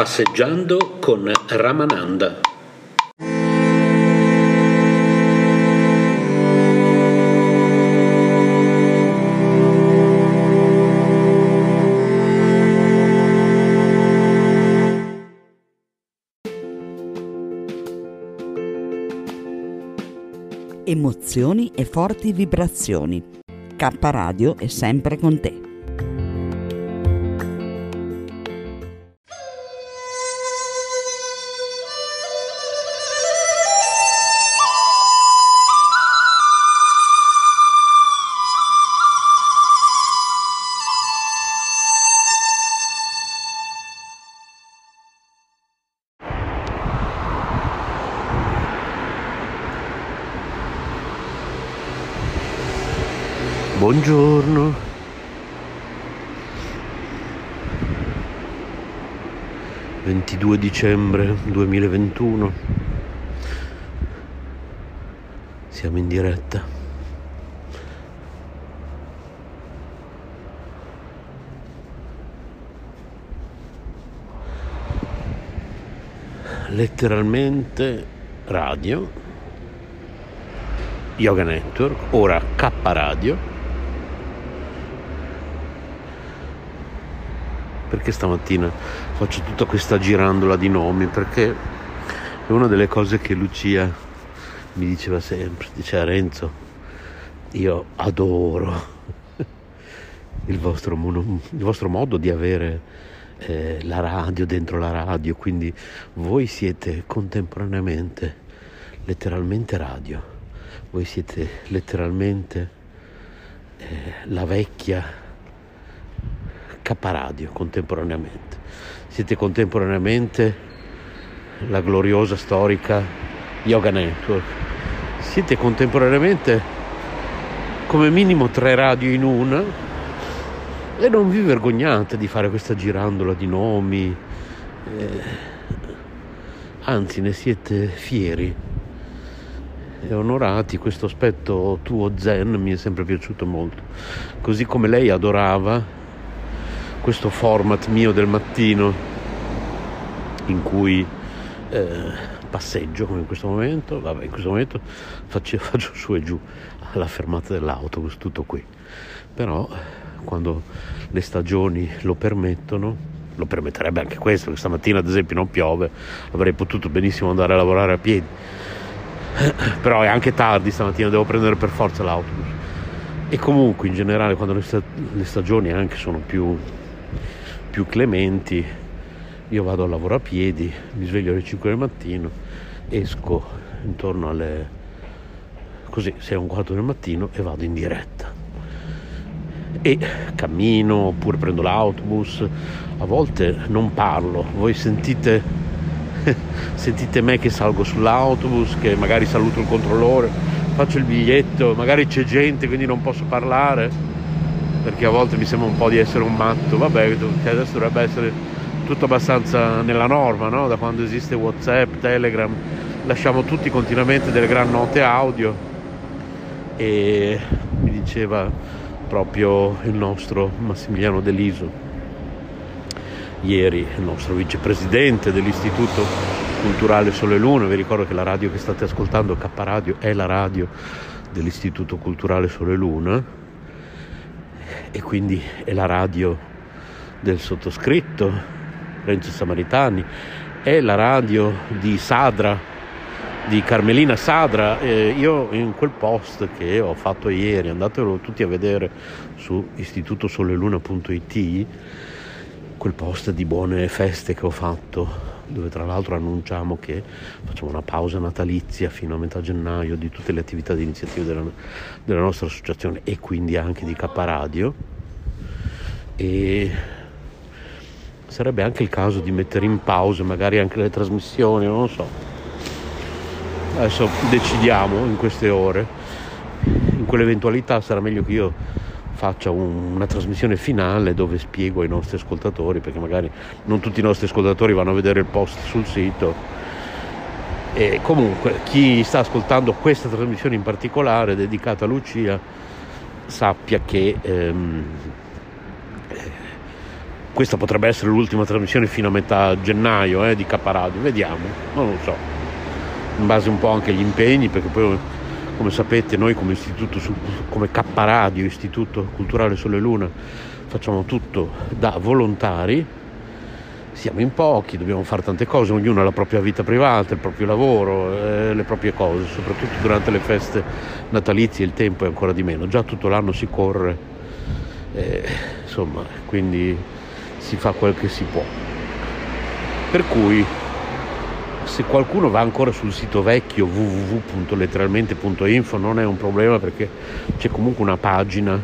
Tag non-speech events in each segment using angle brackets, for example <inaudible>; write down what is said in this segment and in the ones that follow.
Passeggiando con Ramananda. Emozioni e forti vibrazioni. K Radio è sempre con te. Buongiorno. Ventidue dicembre 2021. Siamo in diretta. Letteralmente radio. Yoga Network, ora K Radio perché stamattina faccio tutta questa girandola di nomi? Perché è una delle cose che Lucia mi diceva sempre, diceva Renzo, io adoro il vostro, il vostro modo di avere eh, la radio dentro la radio, quindi voi siete contemporaneamente letteralmente radio, voi siete letteralmente eh, la vecchia K-Radio contemporaneamente. Siete contemporaneamente la gloriosa storica Yoga Network. Siete contemporaneamente come minimo tre radio in una e non vi vergognate di fare questa girandola di nomi, eh, anzi ne siete fieri e onorati, questo aspetto tuo zen mi è sempre piaciuto molto, così come lei adorava questo format mio del mattino in cui eh, passeggio come in questo momento, vabbè in questo momento faccio, <laughs> faccio su e giù alla fermata dell'autobus, tutto qui. Però quando le stagioni lo permettono, lo permetterebbe anche questo, perché stamattina ad esempio non piove, avrei potuto benissimo andare a lavorare a piedi. <clears throat> Però è anche tardi stamattina, devo prendere per forza l'autobus. E comunque in generale quando le, sta- le stagioni anche sono più più clementi, io vado a lavoro a piedi, mi sveglio alle 5 del mattino, esco intorno alle così, 6 un quarto del mattino e vado in diretta. E cammino oppure prendo l'autobus, a volte non parlo, voi sentite, <laughs> sentite me che salgo sull'autobus, che magari saluto il controllore, faccio il biglietto, magari c'è gente quindi non posso parlare perché a volte mi sembra un po' di essere un matto, vabbè, che adesso dovrebbe essere tutto abbastanza nella norma, no? da quando esiste Whatsapp, Telegram, lasciamo tutti continuamente delle gran note audio. E mi diceva proprio il nostro Massimiliano Deliso, ieri il nostro vicepresidente dell'istituto Culturale Sole Luna, vi ricordo che la radio che state ascoltando, K Radio, è la radio dell'Istituto Culturale Sole Luna e quindi è la radio del sottoscritto Renzo Samaritani, è la radio di Sadra, di Carmelina Sadra. Eh, io in quel post che ho fatto ieri, andatelo tutti a vedere su istitutosoleluna.it, quel post di buone feste che ho fatto dove tra l'altro annunciamo che facciamo una pausa natalizia fino a metà gennaio di tutte le attività di iniziativa della, della nostra associazione e quindi anche di K Radio e sarebbe anche il caso di mettere in pausa magari anche le trasmissioni, non lo so. Adesso decidiamo in queste ore. In quell'eventualità sarà meglio che io faccia un, una trasmissione finale dove spiego ai nostri ascoltatori, perché magari non tutti i nostri ascoltatori vanno a vedere il post sul sito. E comunque chi sta ascoltando questa trasmissione in particolare dedicata a Lucia sappia che ehm, questa potrebbe essere l'ultima trasmissione fino a metà gennaio eh, di Caparadio, vediamo, non lo so, in base un po' anche agli impegni, perché poi come sapete noi come istituto, come K Radio, Istituto Culturale Sole Luna, facciamo tutto da volontari, siamo in pochi, dobbiamo fare tante cose, ognuno ha la propria vita privata, il proprio lavoro, eh, le proprie cose, soprattutto durante le feste natalizie il tempo è ancora di meno, già tutto l'anno si corre, eh, insomma, quindi si fa quel che si può. Per cui se qualcuno va ancora sul sito vecchio www.letteralmente.info non è un problema perché c'è comunque una pagina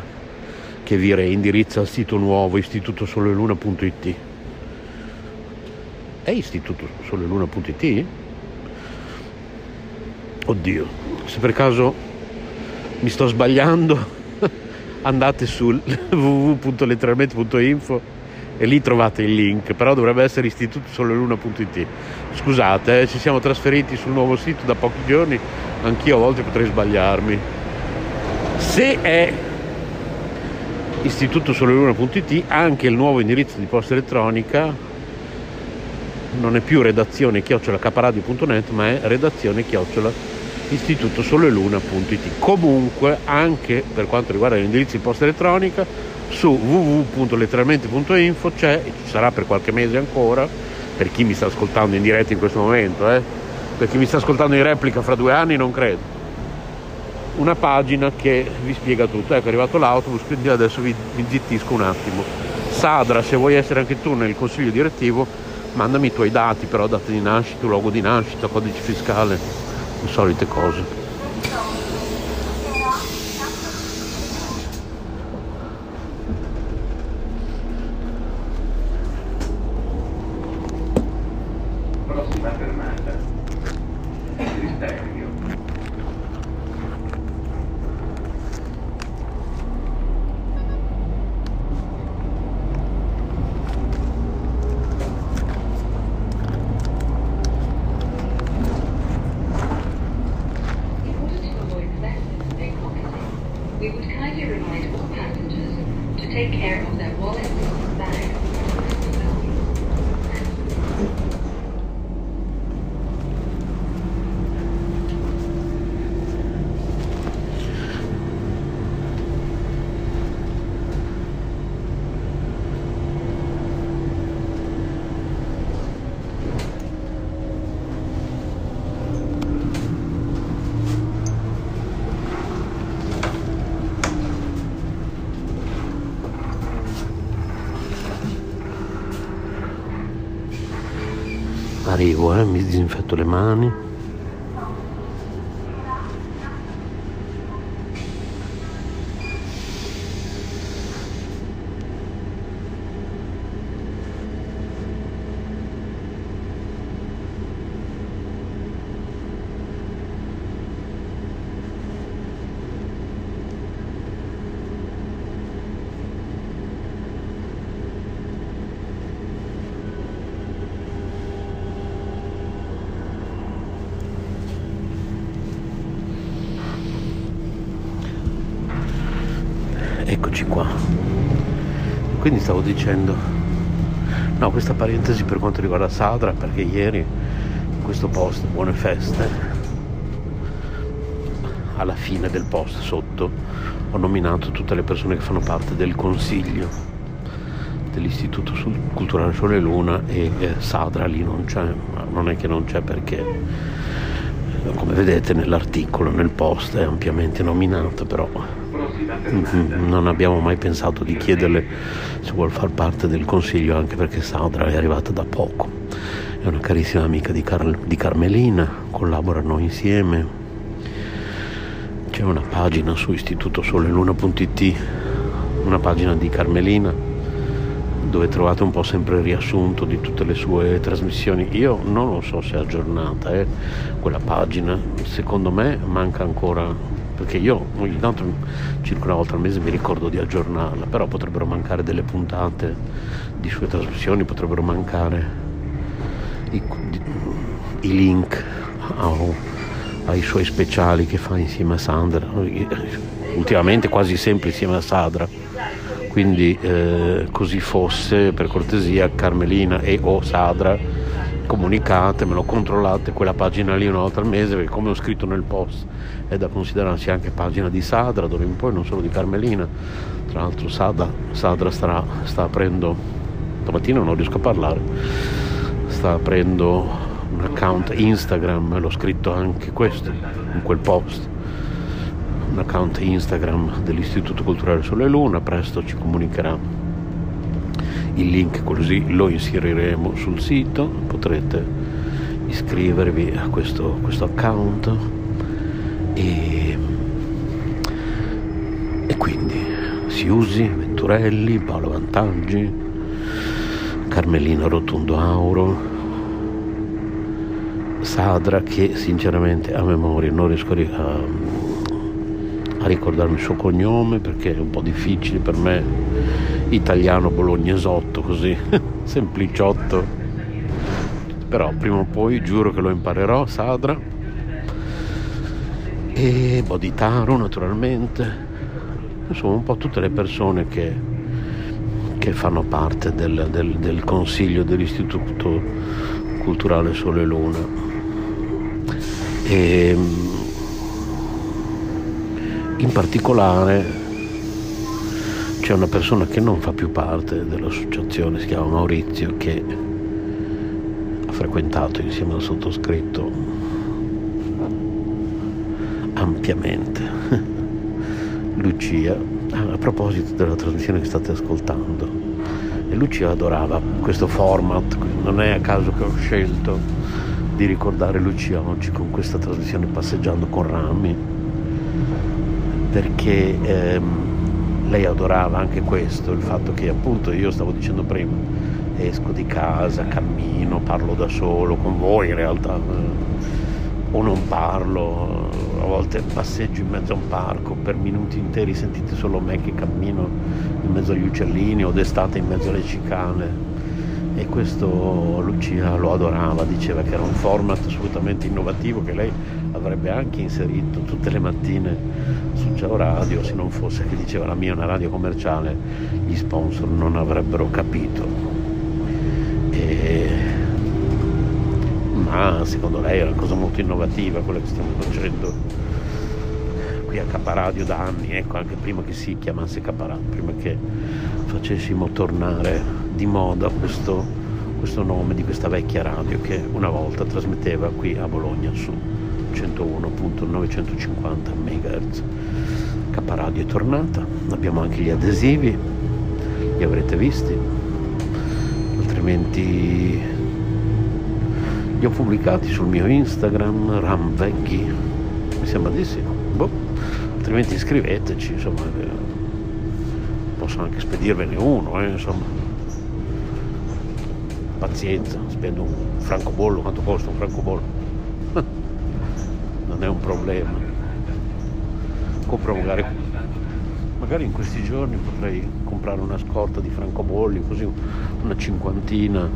che vi reindirizza al sito nuovo istitutosoleluna.it è istitutosoleluna.it? Oddio, se per caso mi sto sbagliando <laughs> andate sul <laughs> www.letteralmente.info e lì trovate il link, però dovrebbe essere istitutosoleluna.it. Scusate, eh, ci siamo trasferiti sul nuovo sito da pochi giorni, anch'io a volte potrei sbagliarmi. Se è istitutosoleluna.it, anche il nuovo indirizzo di posta elettronica non è più redazione chiocciolacaparadio.net, ma è redazione chiocciola istitutosoleluna.it. Comunque, anche per quanto riguarda l'indirizzo di posta elettronica, su www.letteralmente.info c'è e ci sarà per qualche mese ancora per chi mi sta ascoltando in diretta in questo momento eh? per chi mi sta ascoltando in replica fra due anni non credo. Una pagina che vi spiega tutto. Ecco è arrivato l'autobus quindi adesso vi, vi zittisco un attimo. Sadra se vuoi essere anche tu nel consiglio direttivo mandami i tuoi dati però data di nascita, luogo di nascita, codice fiscale le solite cose arrivo, eh, mi disinfetto le mani. Eccoci qua. Quindi stavo dicendo, no, questa parentesi per quanto riguarda Sadra, perché ieri questo post buone feste alla fine del post sotto ho nominato tutte le persone che fanno parte del consiglio dell'istituto culturale Sole e Luna e eh, Sadra lì non c'è ma non è che non c'è perché eh, come vedete nell'articolo nel post è ampiamente nominato però non abbiamo mai pensato di chiederle se vuole far parte del consiglio anche perché Sadra è arrivata da poco è una carissima amica di, Car- di Carmelina, collaborano insieme. C'è una pagina su istitutosoleluna.it, una pagina di Carmelina, dove trovate un po' sempre il riassunto di tutte le sue trasmissioni. Io non lo so se è aggiornata, eh, quella pagina, secondo me manca ancora perché io ogni tanto circa una volta al mese mi ricordo di aggiornarla, però potrebbero mancare delle puntate di sue trasmissioni, potrebbero mancare i, i link oh, ai suoi speciali che fa insieme a Sandra, ultimamente quasi sempre insieme a Sadra. Quindi eh, così fosse, per cortesia, Carmelina e o Sadra, comunicatemelo, controllate quella pagina lì una volta al mese, perché come ho scritto nel post è da considerarsi anche pagina di Sadra, dove in poi non solo di Carmelina. Tra l'altro Sadra, Sadra starà, sta aprendo, stamattina non riesco a parlare, sta aprendo un account Instagram, l'ho scritto anche questo in quel post, un account Instagram dell'Istituto Culturale Sole Luna, presto ci comunicherà il link così lo inseriremo sul sito, potrete iscrivervi a questo, questo account e, e quindi Siusi, Venturelli, Paolo Vantaggi, Carmelina Rotondo Auro, Sadra che sinceramente a memoria non riesco a, a ricordarmi il suo cognome perché è un po' difficile per me, italiano bolognesotto così, <laughs> sempliciotto, però prima o poi giuro che lo imparerò, Sadra, e Boditaro naturalmente, insomma un po' tutte le persone che che fanno parte del, del, del consiglio dell'Istituto Culturale Sole e Luna. E, in particolare c'è una persona che non fa più parte dell'associazione, si chiama Maurizio, che ha frequentato insieme al sottoscritto ampiamente <laughs> Lucia a proposito della trasmissione che state ascoltando e Lucia adorava questo format non è a caso che ho scelto di ricordare Lucia oggi con questa trasmissione passeggiando con Rami perché ehm, lei adorava anche questo il fatto che appunto io stavo dicendo prima esco di casa cammino parlo da solo con voi in realtà o non parlo volte passeggio in mezzo a un parco per minuti interi sentite solo me che cammino in mezzo agli uccellini o d'estate in mezzo alle cicane e questo Lucia lo adorava, diceva che era un format assolutamente innovativo che lei avrebbe anche inserito tutte le mattine su Ciao Radio, se non fosse che diceva la mia è una radio commerciale, gli sponsor non avrebbero capito. E... Ma secondo lei era una cosa molto innovativa quella che stiamo facendo qui a Caparadio da anni, ecco, anche prima che si chiamasse Caparadio, prima che facessimo tornare di moda questo, questo nome di questa vecchia radio che una volta trasmetteva qui a Bologna su 101.950 MHz. Caparadio è tornata, abbiamo anche gli adesivi, li avrete visti, altrimenti li ho pubblicati sul mio Instagram, Ramveghi, mi sembra di sì. Boh altrimenti scriveteci, insomma, eh, posso anche spedirvene uno, eh, insomma. Pazienza, spendo un francobollo, quanto costa un francobollo? <laughs> non è un problema. Compro magari, magari in questi giorni potrei comprare una scorta di francobolli, così una cinquantina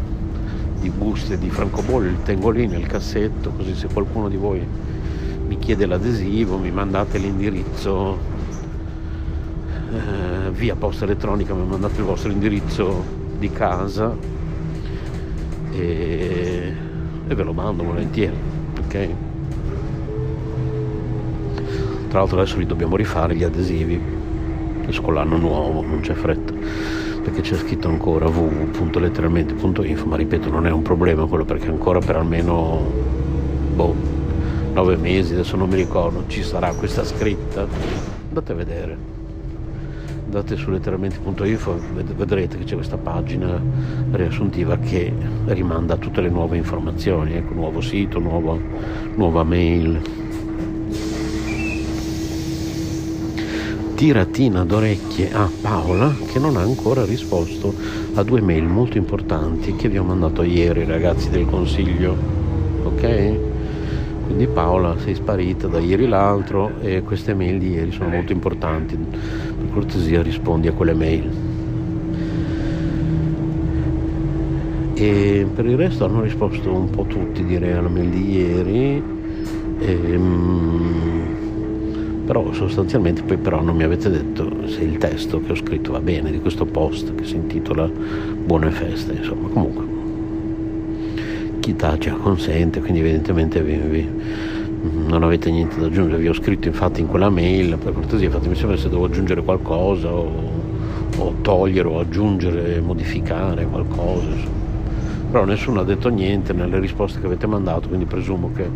di buste di francobolli, li tengo lì nel cassetto, così se qualcuno di voi chiede l'adesivo, mi mandate l'indirizzo eh, via posta elettronica, mi mandate il vostro indirizzo di casa e e ve lo mando volentieri, ok? Tra l'altro adesso li dobbiamo rifare gli adesivi, adesso con l'anno nuovo, non c'è fretta, perché c'è scritto ancora www.letteralmente.info, ma ripeto non è un problema quello perché ancora per almeno boh, nove mesi, adesso non mi ricordo, ci sarà questa scritta, andate a vedere andate su letteralmente.info vedrete che c'è questa pagina riassuntiva che rimanda tutte le nuove informazioni, ecco, nuovo sito, nuova, nuova mail. Tiratina d'orecchie a Paola che non ha ancora risposto a due mail molto importanti che vi ho mandato ieri ragazzi del consiglio, ok? Quindi Paola sei sparita da ieri l'altro e queste mail di ieri sono molto importanti. Per cortesia rispondi a quelle mail. E per il resto hanno risposto un po' tutti direi alla mail di ieri. E, um, però sostanzialmente poi però non mi avete detto se il testo che ho scritto va bene di questo post che si intitola Buone feste, insomma comunque chi tace consente, quindi evidentemente vi, vi, non avete niente da aggiungere. Vi ho scritto infatti in quella mail, per cortesia fatemi sapere se devo aggiungere qualcosa o, o togliere o aggiungere, modificare qualcosa. Però nessuno ha detto niente nelle risposte che avete mandato, quindi presumo che,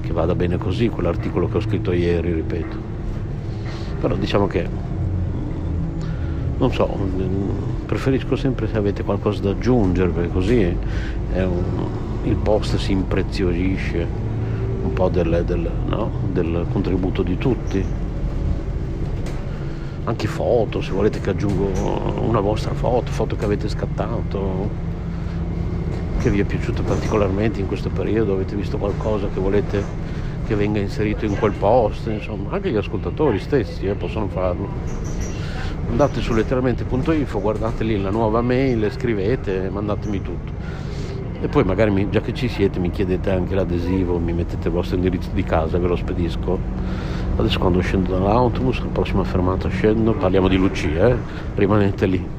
che vada bene così, quell'articolo che ho scritto ieri, ripeto. Però diciamo che non so, preferisco sempre se avete qualcosa da aggiungere, perché così è un, il post si impreziosisce un po' del, del, no? del contributo di tutti. Anche foto, se volete che aggiungo una vostra foto, foto che avete scattato, che vi è piaciuta particolarmente in questo periodo, avete visto qualcosa che volete che venga inserito in quel post, insomma, anche gli ascoltatori stessi eh, possono farlo. Andate su letteralmente.info, guardate lì la nuova mail, scrivete, mandatemi tutto e poi magari mi, già che ci siete mi chiedete anche l'adesivo, mi mettete il vostro indirizzo di casa, ve lo spedisco. Adesso quando scendo dall'autobus, la prossima fermata scendo, parliamo di Lucia, eh? rimanete lì.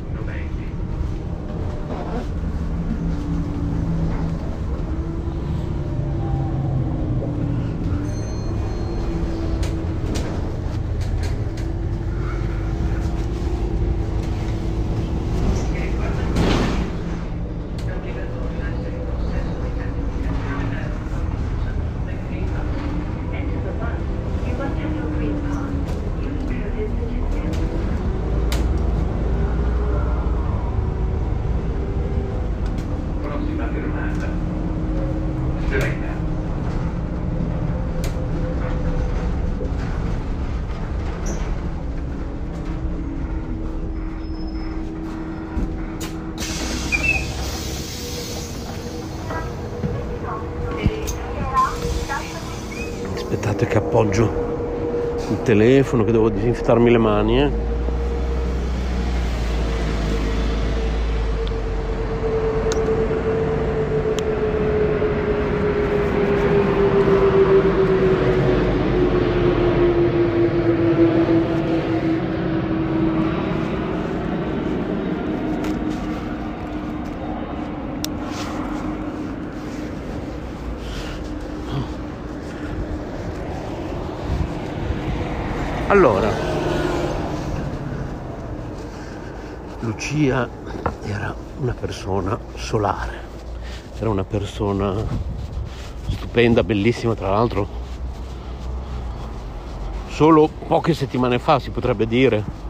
Telefono che devo disinfettarmi le mani eh. Allora, Lucia era una persona solare, era una persona stupenda, bellissima, tra l'altro. Solo poche settimane fa si potrebbe dire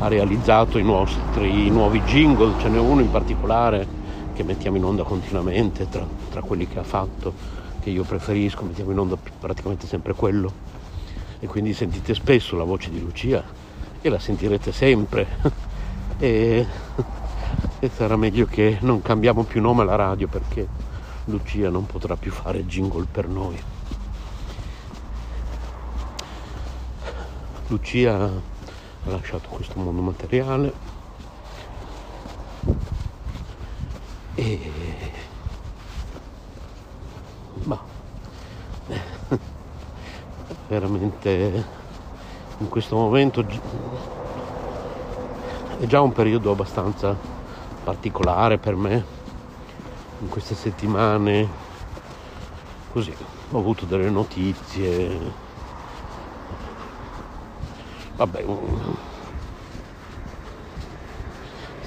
ha realizzato i nostri nuovi jingle, ce n'è uno in particolare che mettiamo in onda continuamente tra, tra quelli che ha fatto, che io preferisco, mettiamo in onda praticamente sempre quello. E quindi sentite spesso la voce di Lucia e la sentirete sempre. <laughs> E, e sarà meglio che non cambiamo più nome alla radio perché Lucia non potrà più fare jingle per noi. Lucia ha lasciato questo mondo materiale e ma <laughs> veramente in questo momento è già un periodo abbastanza particolare per me in queste settimane. Così ho avuto delle notizie. Vabbè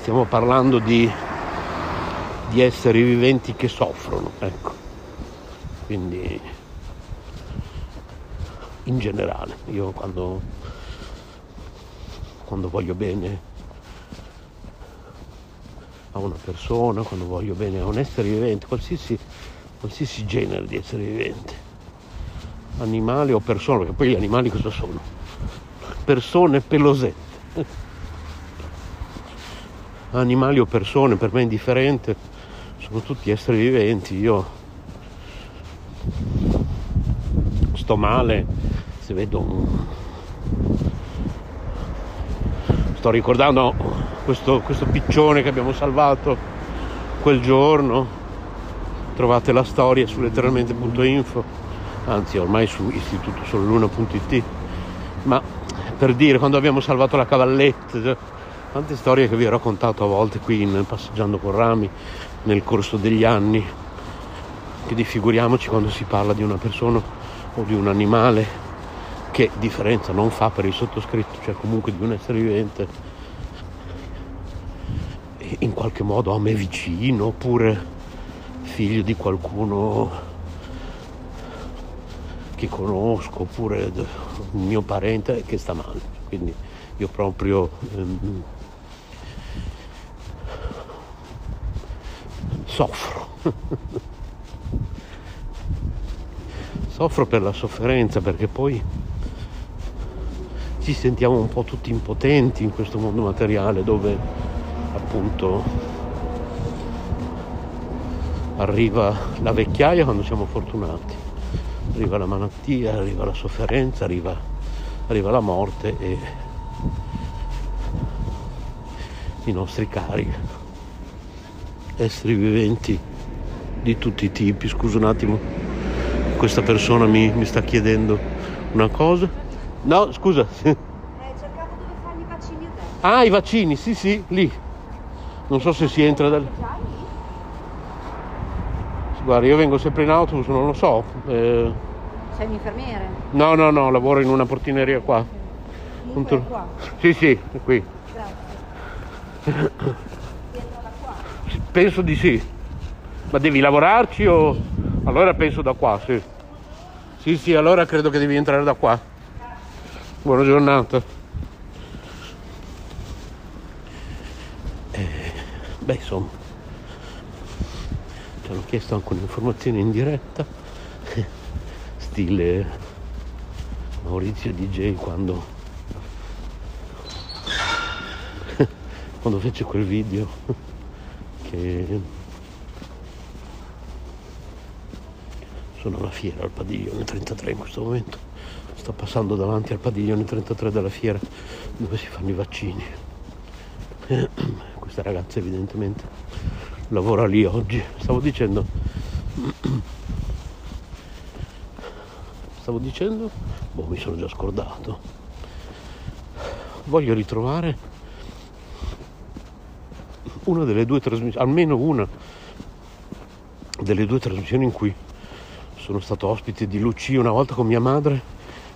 stiamo parlando di, di esseri viventi che soffrono ecco. Quindi in generale io quando quando voglio bene a una persona quando voglio bene a un essere vivente qualsiasi qualsiasi genere di essere vivente, animale o persona, perché poi gli animali cosa sono? Persone pelosette. Animali o persone per me è indifferente, sono tutti esseri viventi, io sto male se vedo un... sto ricordando questo, questo piccione che abbiamo salvato quel giorno. Trovate la storia su letteralmente.info anzi ormai su istitutosoleluna.it ma per dire quando abbiamo salvato la cavalletta tante storie che vi ho raccontato a volte qui in Passeggiando con Rami nel corso degli anni quindi figuriamoci quando si parla di una persona o di un animale che differenza non fa per il sottoscritto cioè comunque di un essere vivente in qualche modo a me vicino oppure figlio di qualcuno che conosco oppure un mio parente che sta male. Quindi io proprio ehm, soffro. <laughs> soffro per la sofferenza perché poi ci sentiamo un po' tutti impotenti in questo mondo materiale dove appunto arriva la vecchiaia quando siamo fortunati, arriva la malattia, arriva la sofferenza, arriva, arriva la morte e i nostri cari esseri viventi di tutti i tipi. Scusa un attimo, questa persona mi, mi sta chiedendo una cosa. No, scusa. <laughs> Eh, cercavo dove fanno i vaccini adesso. Ah, i vaccini, sì, sì, lì. Non so se si entra dal... Guarda, io vengo sempre in autobus, non lo so. Eh, Sei un infermiere? no, no, no, lavoro in una portineria qua. Comunque è qua. Sì, sì, è qui. Grazie. Qua. Penso di sì. Ma devi lavorarci o... Allora penso da qua, sì. Sì, sì, allora credo che devi entrare da qua. Buona giornata. Eh, beh, insomma. Ci hanno chiesto anche un'informazione in diretta. <laughs> Stile Maurizio DJ quando... <laughs> quando fece quel video che sono alla fiera al padiglione 33 in questo momento sto passando davanti al padiglione 33 della fiera dove si fanno i vaccini <clears throat> questa ragazza evidentemente lavora lì oggi. Stavo dicendo <clears throat> stavo dicendo boh mi sono già scordato. Voglio ritrovare una delle due trasmissioni almeno una delle due trasmissioni in cui sono stato ospite di Lucia una volta con mia madre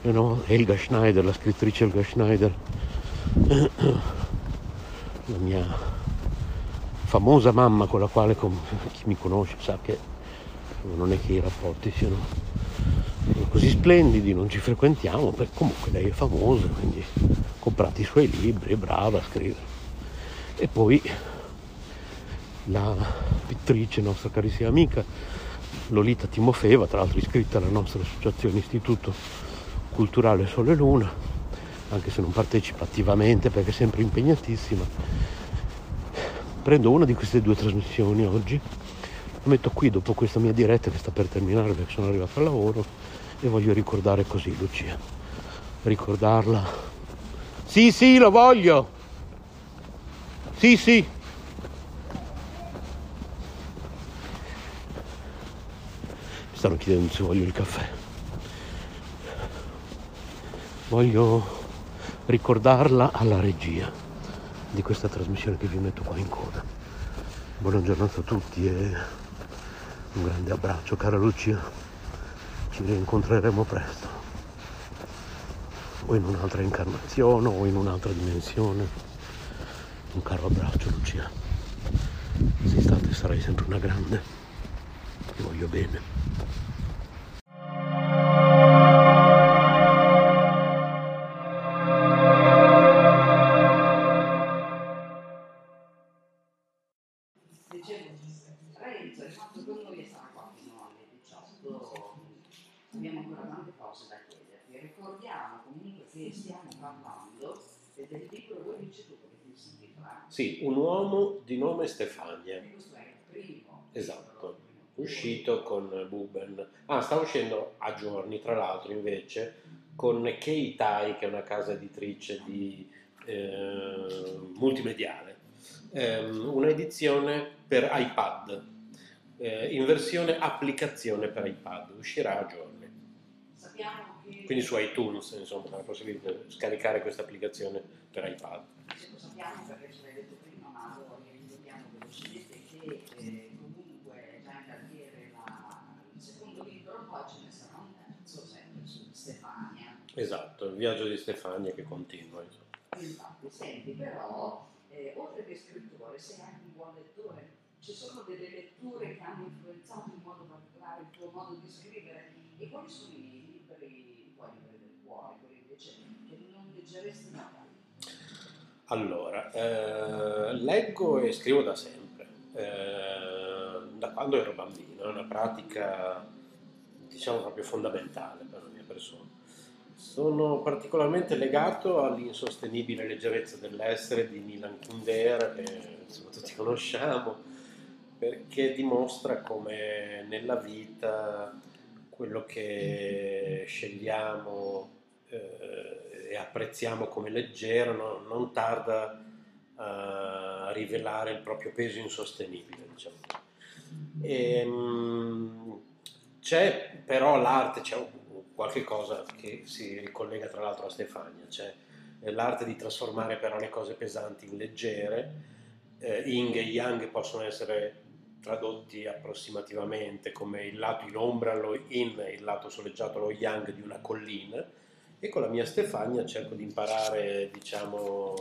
e Elga Schneider, la scrittrice Elga Schneider, <clears throat> la mia famosa mamma con la quale com- chi mi conosce sa che non è che i rapporti siano così splendidi, non ci frequentiamo, perché comunque lei è famosa, quindi comprate i suoi libri, è brava a scrivere. E poi la pittrice, nostra carissima amica, Lolita Timofeva, tra l'altro iscritta alla nostra associazione Istituto Culturale Sole Luna, anche se non partecipa attivamente perché è sempre impegnatissima. Prendo una di queste due trasmissioni oggi, la metto qui dopo questa mia diretta che sta per terminare perché sono arrivato al lavoro e voglio ricordare così Lucia. Ricordarla. Sì, sì, lo voglio. Sì, sì. Mi stanno chiedendo se voglio il caffè. Voglio ricordarla alla regia di questa trasmissione che vi metto qua in coda. Buona giornata a tutti e un grande abbraccio cara Lucia. ci rincontreremo presto, o in un'altra incarnazione o in un'altra dimensione. Un caro abbraccio Lucia, sei stata e sarai sempre una grande, ti voglio bene. Sta uscendo a giorni, tra l'altro, invece, con Keitai, che è una casa editrice di eh, multimediale. Ehm, una edizione per iPad, eh, in versione applicazione per iPad, uscirà a giorni. Che, Quindi su iTunes, insomma, la possibilità di scaricare questa applicazione per iPad. lo sappiamo perché ce l'hai detto prima, ma lo ricordiamo velocemente che Esatto, il viaggio di Stefania che continua. Infatti, senti, però, eh, oltre che scrittore, sei anche un buon lettore. Ci sono delle letture che hanno influenzato in modo particolare il tuo modo di scrivere. E quali sono i libri, i tuoi libri del cuore, quelli invece che non leggeresti mai? Allora, eh, leggo e scrivo da sempre, eh, da quando ero bambino, è una pratica diciamo proprio fondamentale per la mia persona. Sono particolarmente legato all'insostenibile leggerezza dell'essere di Milan Kundera, che insomma, tutti conosciamo, perché dimostra come nella vita quello che scegliamo eh, e apprezziamo come leggero no- non tarda a rivelare il proprio peso insostenibile. Diciamo. Ehm, c'è però l'arte, c'è un- qualche cosa che si ricollega tra l'altro a Stefania, c'è eh, l'arte di trasformare però le cose pesanti in leggere. Eh, Ying e Yang possono essere tradotti approssimativamente come il lato in ombra, lo yin, e il lato soleggiato, lo yang di una collina. E con la mia Stefania cerco di imparare, diciamo,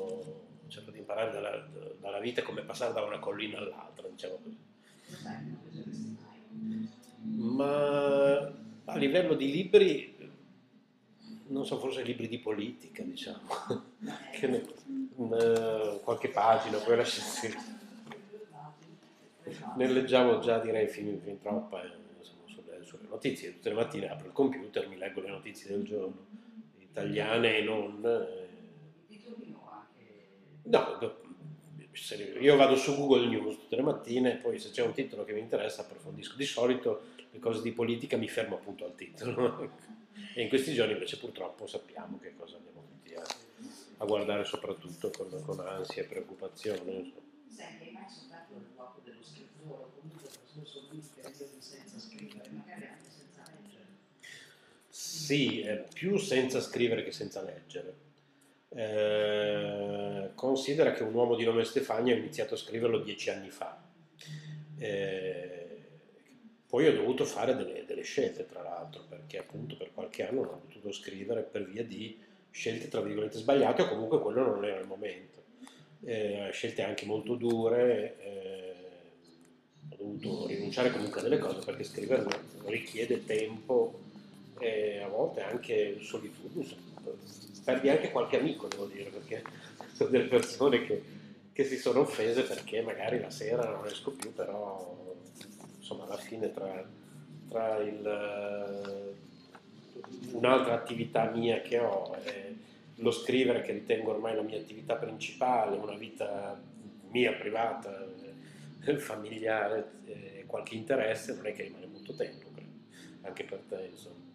cerco di imparare dalla, dalla vita come passare da una collina all'altra, diciamo così. Ma a livello di libri, non so, forse libri di politica, diciamo, <laughs> ne- un, qualche pagina, poi lascia stare. Ne leggiamo già direi fin, fin troppa eh, insomma, sulle, sulle notizie. Tutte le mattine apro il computer, mi leggo le notizie del giorno, italiane e non. eh. No, io vado su Google News tutte le mattine, poi se c'è un titolo che mi interessa approfondisco. Di solito le cose di politica mi fermo appunto al titolo. E in questi giorni invece purtroppo sappiamo che cosa andiamo tutti a, a guardare soprattutto con, con ansia e preoccupazione. Senti, hai mai sofferto il vuoto dello scrittore o comunque trascorso lunghi periodi senza scrivere, magari anche senza leggere? Sì, eh, più senza scrivere che senza leggere. Eh, considera che un uomo di nome Stefania ho iniziato a scriverlo dieci anni fa. Eh, poi ho dovuto fare delle, delle scelte, tra l'altro, perché appunto per qualche anno non ho potuto scrivere per via di scelte, tra virgolette, sbagliate, o comunque quello non era il momento. Eh, scelte anche molto dure, eh, ho dovuto rinunciare comunque a delle cose perché scrivere richiede tempo e a volte anche solitudine. Perdi anche qualche amico, devo dire, perché sono delle persone che, che si sono offese perché magari la sera non esco più, però insomma alla fine tra, tra il, eh, un'altra attività mia che ho e lo scrivere che ritengo ormai la mia attività principale, una vita mia privata, eh, familiare e qualche interesse, non è che rimane molto tempo, credo, anche per te insomma.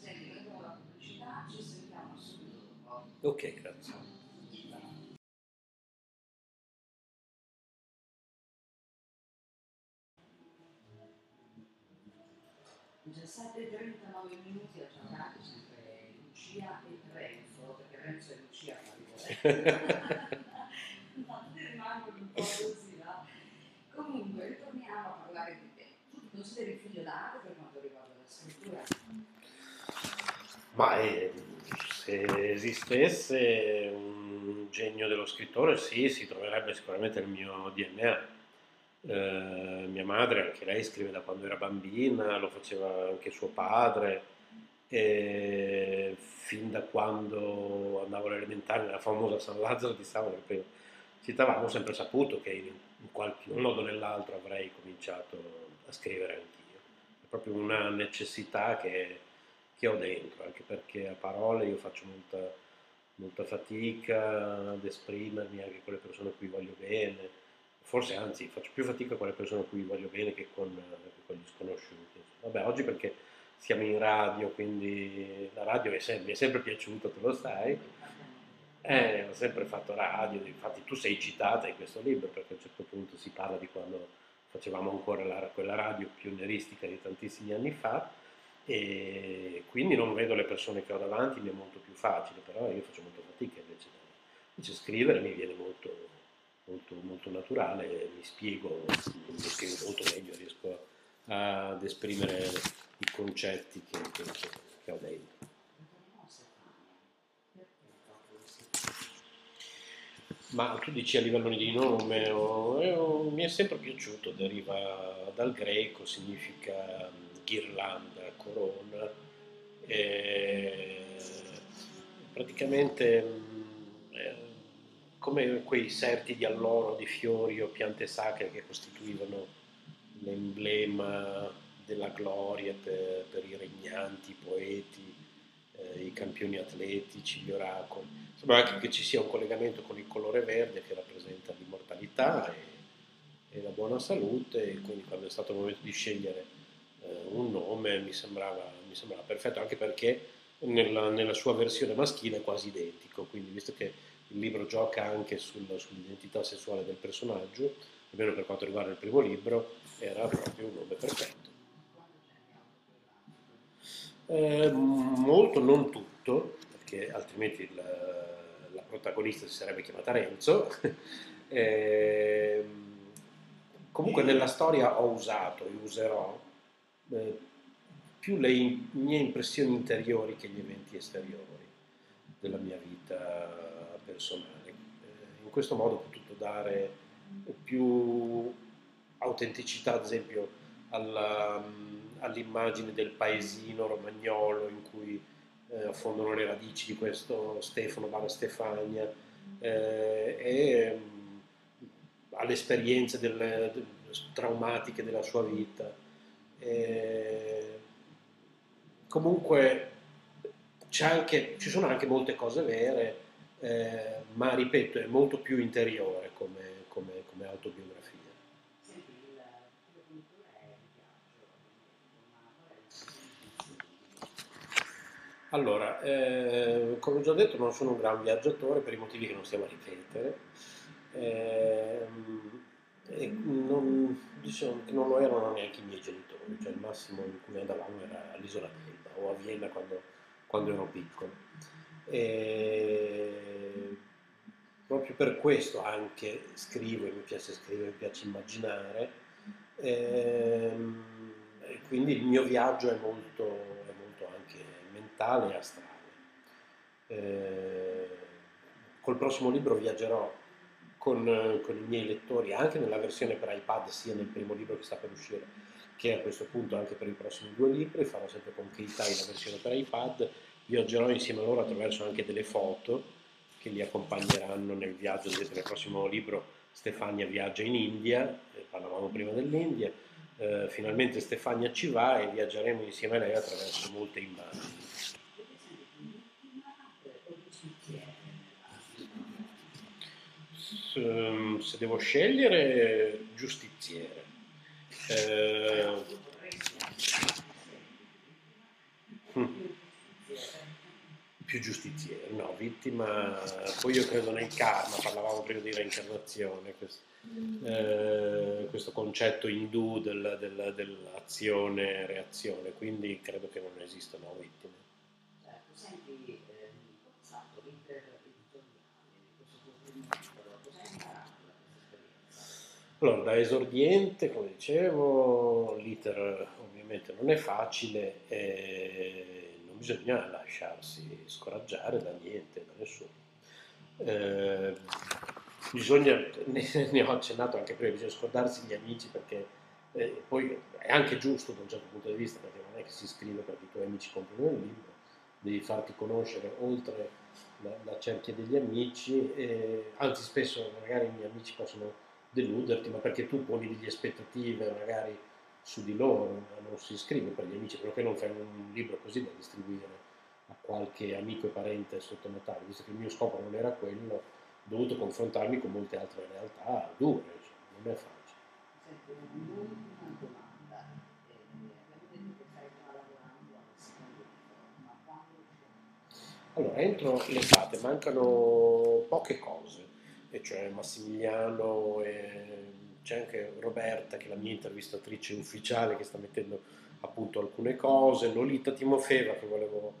Senti, abbiamo la pubblicità, ci sentiamo subito dopo. Ok, grazie. 17.39 minuti ha giocato sempre Lucia e Renzo, perché Renzo e Lucia ma <laughs> rimangono un po' così, no? Comunque, ritorniamo a parlare di te. Tu ti consideri figlio d'arte per quanto riguarda la scrittura? Ma eh, se esistesse un genio dello scrittore, sì, si troverebbe sicuramente nel mio DNA. Eh, mia madre, anche lei scrive da quando era bambina, lo faceva anche suo padre, e fin da quando andavo all'elementare nella famosa San Lazzaro di Savona, che citavamo, ho sempre saputo che in, qualche modo o nell'altro avrei cominciato a scrivere anch'io. È proprio una necessità che, che ho dentro, anche perché a parole io faccio molta, molta fatica ad esprimermi anche con le persone a cui voglio bene, forse anzi faccio più fatica con le persone a cui voglio bene che con, che con gli sconosciuti. Vabbè, oggi perché siamo in radio, quindi la radio è sempre, mi è sempre piaciuta, tu lo sai. Eh, ho sempre fatto radio, infatti tu sei citata in questo libro perché a un certo punto si parla di quando facevamo ancora la, quella radio pionieristica di tantissimi anni fa e quindi non vedo le persone che ho davanti, mi è molto più facile, però io faccio molto fatica invece, invece scrivere mi viene molto, molto, molto naturale, mi spiego, mi scrivo molto meglio, riesco ad esprimere i concetti che, che, che ho dentro. Ma tu dici a livello di nome, o, o, mi è sempre piaciuto, deriva dal greco, significa ghirlanda, corona, e praticamente come quei serti di alloro, di fiori o piante sacre che costituivano l'emblema della gloria per, per i regnanti, i poeti, eh, i campioni atletici, gli oracoli. Sembra anche che ci sia un collegamento con il colore verde che rappresenta l'immortalità e, e la buona salute, e quindi quando è stato il momento di scegliere eh, un nome mi sembrava, mi sembrava, perfetto, anche perché nella, nella, sua versione maschile è quasi identico, quindi visto che il libro gioca anche sul, sull'identità sessuale del personaggio, almeno per quanto riguarda il primo libro, era proprio un nome perfetto. Eh, molto, non tutto, perché altrimenti la, la protagonista si sarebbe chiamata Renzo. <laughs> eh, comunque nella storia ho usato e userò eh, più le in, mie impressioni interiori che gli eventi esteriori della mia vita personale. Eh, in questo modo ho potuto dare più autenticità, ad esempio, alla, all'immagine del paesino romagnolo in cui eh, affondano le radici di questo Stefano Bala Stefania eh, e mh, alle esperienze delle, de, traumatiche della sua vita. E, comunque anche, ci sono anche molte cose vere, eh, ma ripeto, è molto più interiore come, come, come autobiografia. Allora, eh, come ho già detto, non sono un gran viaggiatore per i motivi che non stiamo a ripetere. Eh, non, diciamo che non lo erano neanche i miei genitori, cioè il massimo in cui andavamo era all'isola d'Elba o a Vienna quando, quando ero piccolo. E proprio per questo anche scrivo e mi piace scrivere, mi piace immaginare. E, e quindi il mio viaggio è molto mentale e astrale. Eh, col prossimo libro viaggerò con, con, i miei lettori anche nella versione per iPad, sia nel primo libro che sta per uscire, che a questo punto anche per i prossimi due libri. Farò sempre con Keitai la versione per iPad. Viaggerò insieme a loro attraverso anche delle foto che li accompagneranno nel viaggio. Ad esempio, nel prossimo libro Stefania viaggia in India, eh, parlavamo prima dell'India. Eh, finalmente Stefania ci va e viaggeremo insieme a lei attraverso molte immagini. Ehm, se devo scegliere, giustiziere. Eh, hm. Più giustiziere, no, vittima, poi io credo nel karma, parlavamo prima di reincarnazione, questo, eh, questo concetto indù del, del, dell'azione-reazione, quindi credo che non esistano vittime. Allora, da esordiente, come dicevo, l'iter ovviamente non è facile e non bisogna lasciarsi scoraggiare da niente, da nessuno. Eh, bisogna, ne, ne ho accennato anche prima, bisogna scordarsi gli amici perché eh, poi è anche giusto da un certo punto di vista, perché non è che si scrive perché i tuoi amici comprano un libro, devi farti conoscere oltre la, la cerchia degli amici, eh, anzi spesso magari i miei amici possono deluderti, ma perché tu poni delle aspettative magari su di loro, non si scrive per gli amici, perché non fai un libro così da distribuire a qualche amico e parente sotto Natale, visto che il mio scopo non era quello, ho dovuto confrontarmi con molte altre realtà dure, insomma, non è facile. Eh? Allora, entro l'estate mancano poche cose, e cioè Massimiliano, e c'è anche Roberta che è la mia intervistatrice ufficiale che sta mettendo a punto alcune cose, Lolita Timofeva che volevo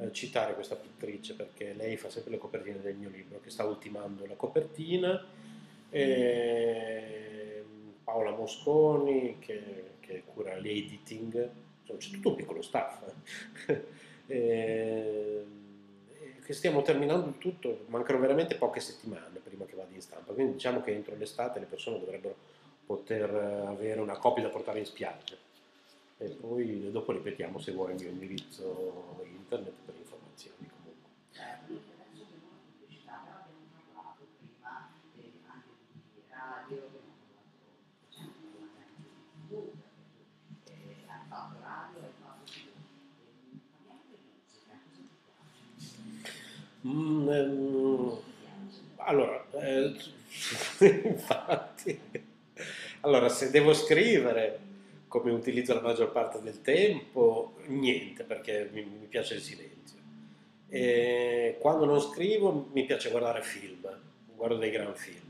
eh, citare questa pittrice perché lei fa sempre le copertine del mio libro, che sta ultimando la copertina, e Paola Mosconi che, che cura l'editing, insomma c'è tutto un piccolo staff. eh. <laughs> E- che stiamo terminando tutto, mancano veramente poche settimane prima che vada in stampa, quindi diciamo che entro l'estate le persone dovrebbero poter eh, avere una copia da portare in spiaggia. E poi dopo ripetiamo se vuoi il mio indirizzo internet per informazioni Mm, ti piace? allora, eh, <laughs> infatti, allora se devo scrivere come utilizzo la maggior parte del tempo, niente, perché mi, mi piace il silenzio. E quando non scrivo mi piace guardare film, guardo dei gran film.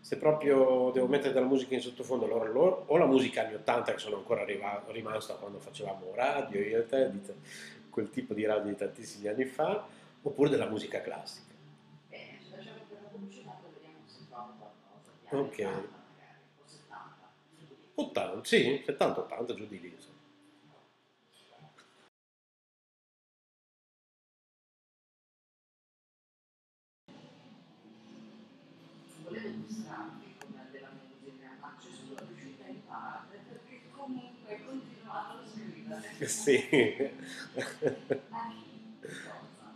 Se proprio devo mettere della musica in sottofondo, allora, allora- o la musica anni 80 che sono ancora rimasta quando facevamo radio, io e te- quel tipo di radio di tantissimi anni fa, oppure della musica classica. Bene, ci lasciamo per la pubblicità, poi vediamo se trovo qualcosa di anni Ok. 80 magari, o 70. 80, sì, 70-80 giù di lì. insomma. Volevo mostrarvi come della musica, ma ci sono riuscita in parte perché comunque ho continuato a scrivere. Sì. <laughs> <laughs>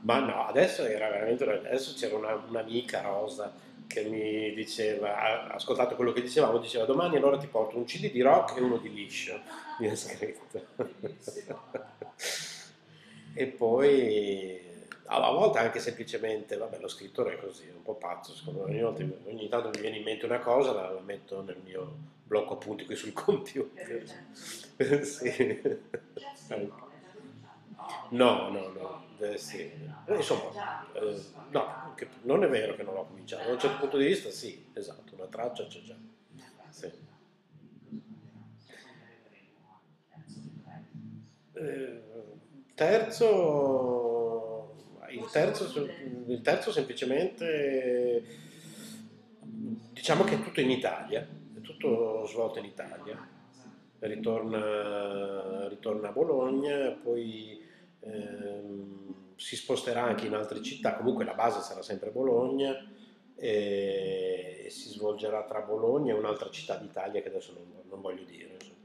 Ma no, adesso era veramente adesso c'era una- un'amica Rosa che mi diceva, ha ascoltato quello che dicevamo, diceva domani allora ti porto un CD di rock e uno di liscio, <laughs> mi ha scritto. e poi a volte anche semplicemente, vabbè lo scrittore è così, è un po' pazzo, secondo me, ogni, volta- ogni tanto mi viene in mente una cosa, la, la metto nel mio blocco appunti qui sul computer. <laughs> sì. No, no, no, eh, sì. Eh, insomma, eh, no, non è vero che non l'ho cominciato, da un certo punto di vista sì, esatto, una traccia c'è già. Sì. Eh, terzo, il terzo, il terzo semplicemente, diciamo che è tutto in Italia, è tutto svolto in Italia. Ritorna, ritorna a Bologna, poi ehm, si sposterà anche in altre città, comunque la base sarà sempre Bologna e si svolgerà tra Bologna e un'altra città d'Italia che adesso non, non voglio dire, insomma.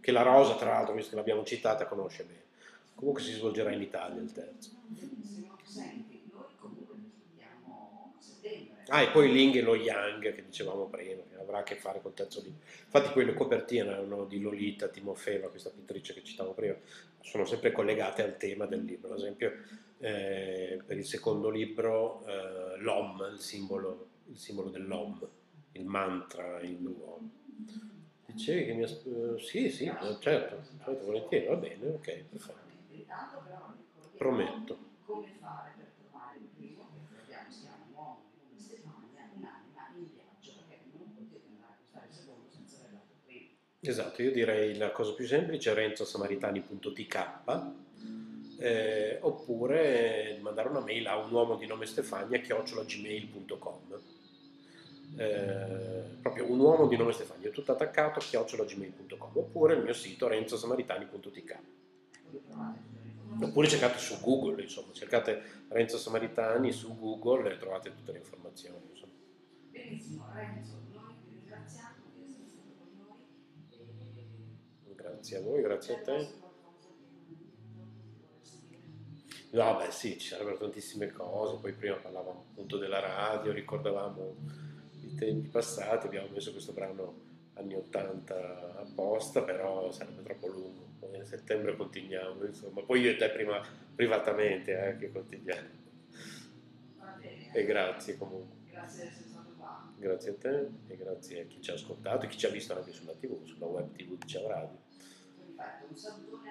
che la Rosa tra l'altro, visto che l'abbiamo citata, conosce bene. Comunque si svolgerà in Italia il terzo. Senti, noi comunque ci vediamo a settembre. Ah, e poi Ling e lo Yang che dicevamo prima, che avrà a che fare col terzo libro. Infatti quelle copertine erano di Lolita Timofeva, questa pittrice che citavo prima, sono sempre collegate al tema del libro. Ad esempio, eh, per il secondo libro, eh, l'Om, il simbolo, il simbolo dell'Om, il mantra hindu. Dicevi che mi... eh, sì, sì, eh, certo, certo, volentieri, va bene, ok, perfetto. Prometto. come fare per trovare il primo, che ricordiamo si chiama Uomo come Stefania, un'anima in viaggio, perché non potete andare a acquistare il secondo senza aver dato il primo. Esatto, io direi la cosa più semplice è renzosamaritani.tk eh, oppure mandare una mail a un uomo di nome Stefania chiocciolagmail.com eh, proprio un uomo di nome Stefania, tutto attaccato, chiocciolagmail.com oppure il mio sito renzosamaritani.tk oppure cercate su Google, insomma, cercate Renzo Samaritani su Google e trovate tutte le informazioni. Insomma. Benissimo, Renzo, noi ti ringraziamo di essere stato con noi. e- Grazie a voi, grazie a te. No, beh sì, ci sarebbero tantissime cose, poi prima parlavamo appunto della radio, ricordavamo i tempi passati, abbiamo messo questo brano anni 80 apposta, però sarebbe troppo lungo, poi a settembre continuiamo, insomma, poi io e te prima privatamente eh, che continuiamo. E grazie comunque, Grazie grazie a te e grazie a chi ci ha ascoltato e chi ci ha visto anche sulla tv, sulla web tv di Ciao Radio. Perfetto, un salutone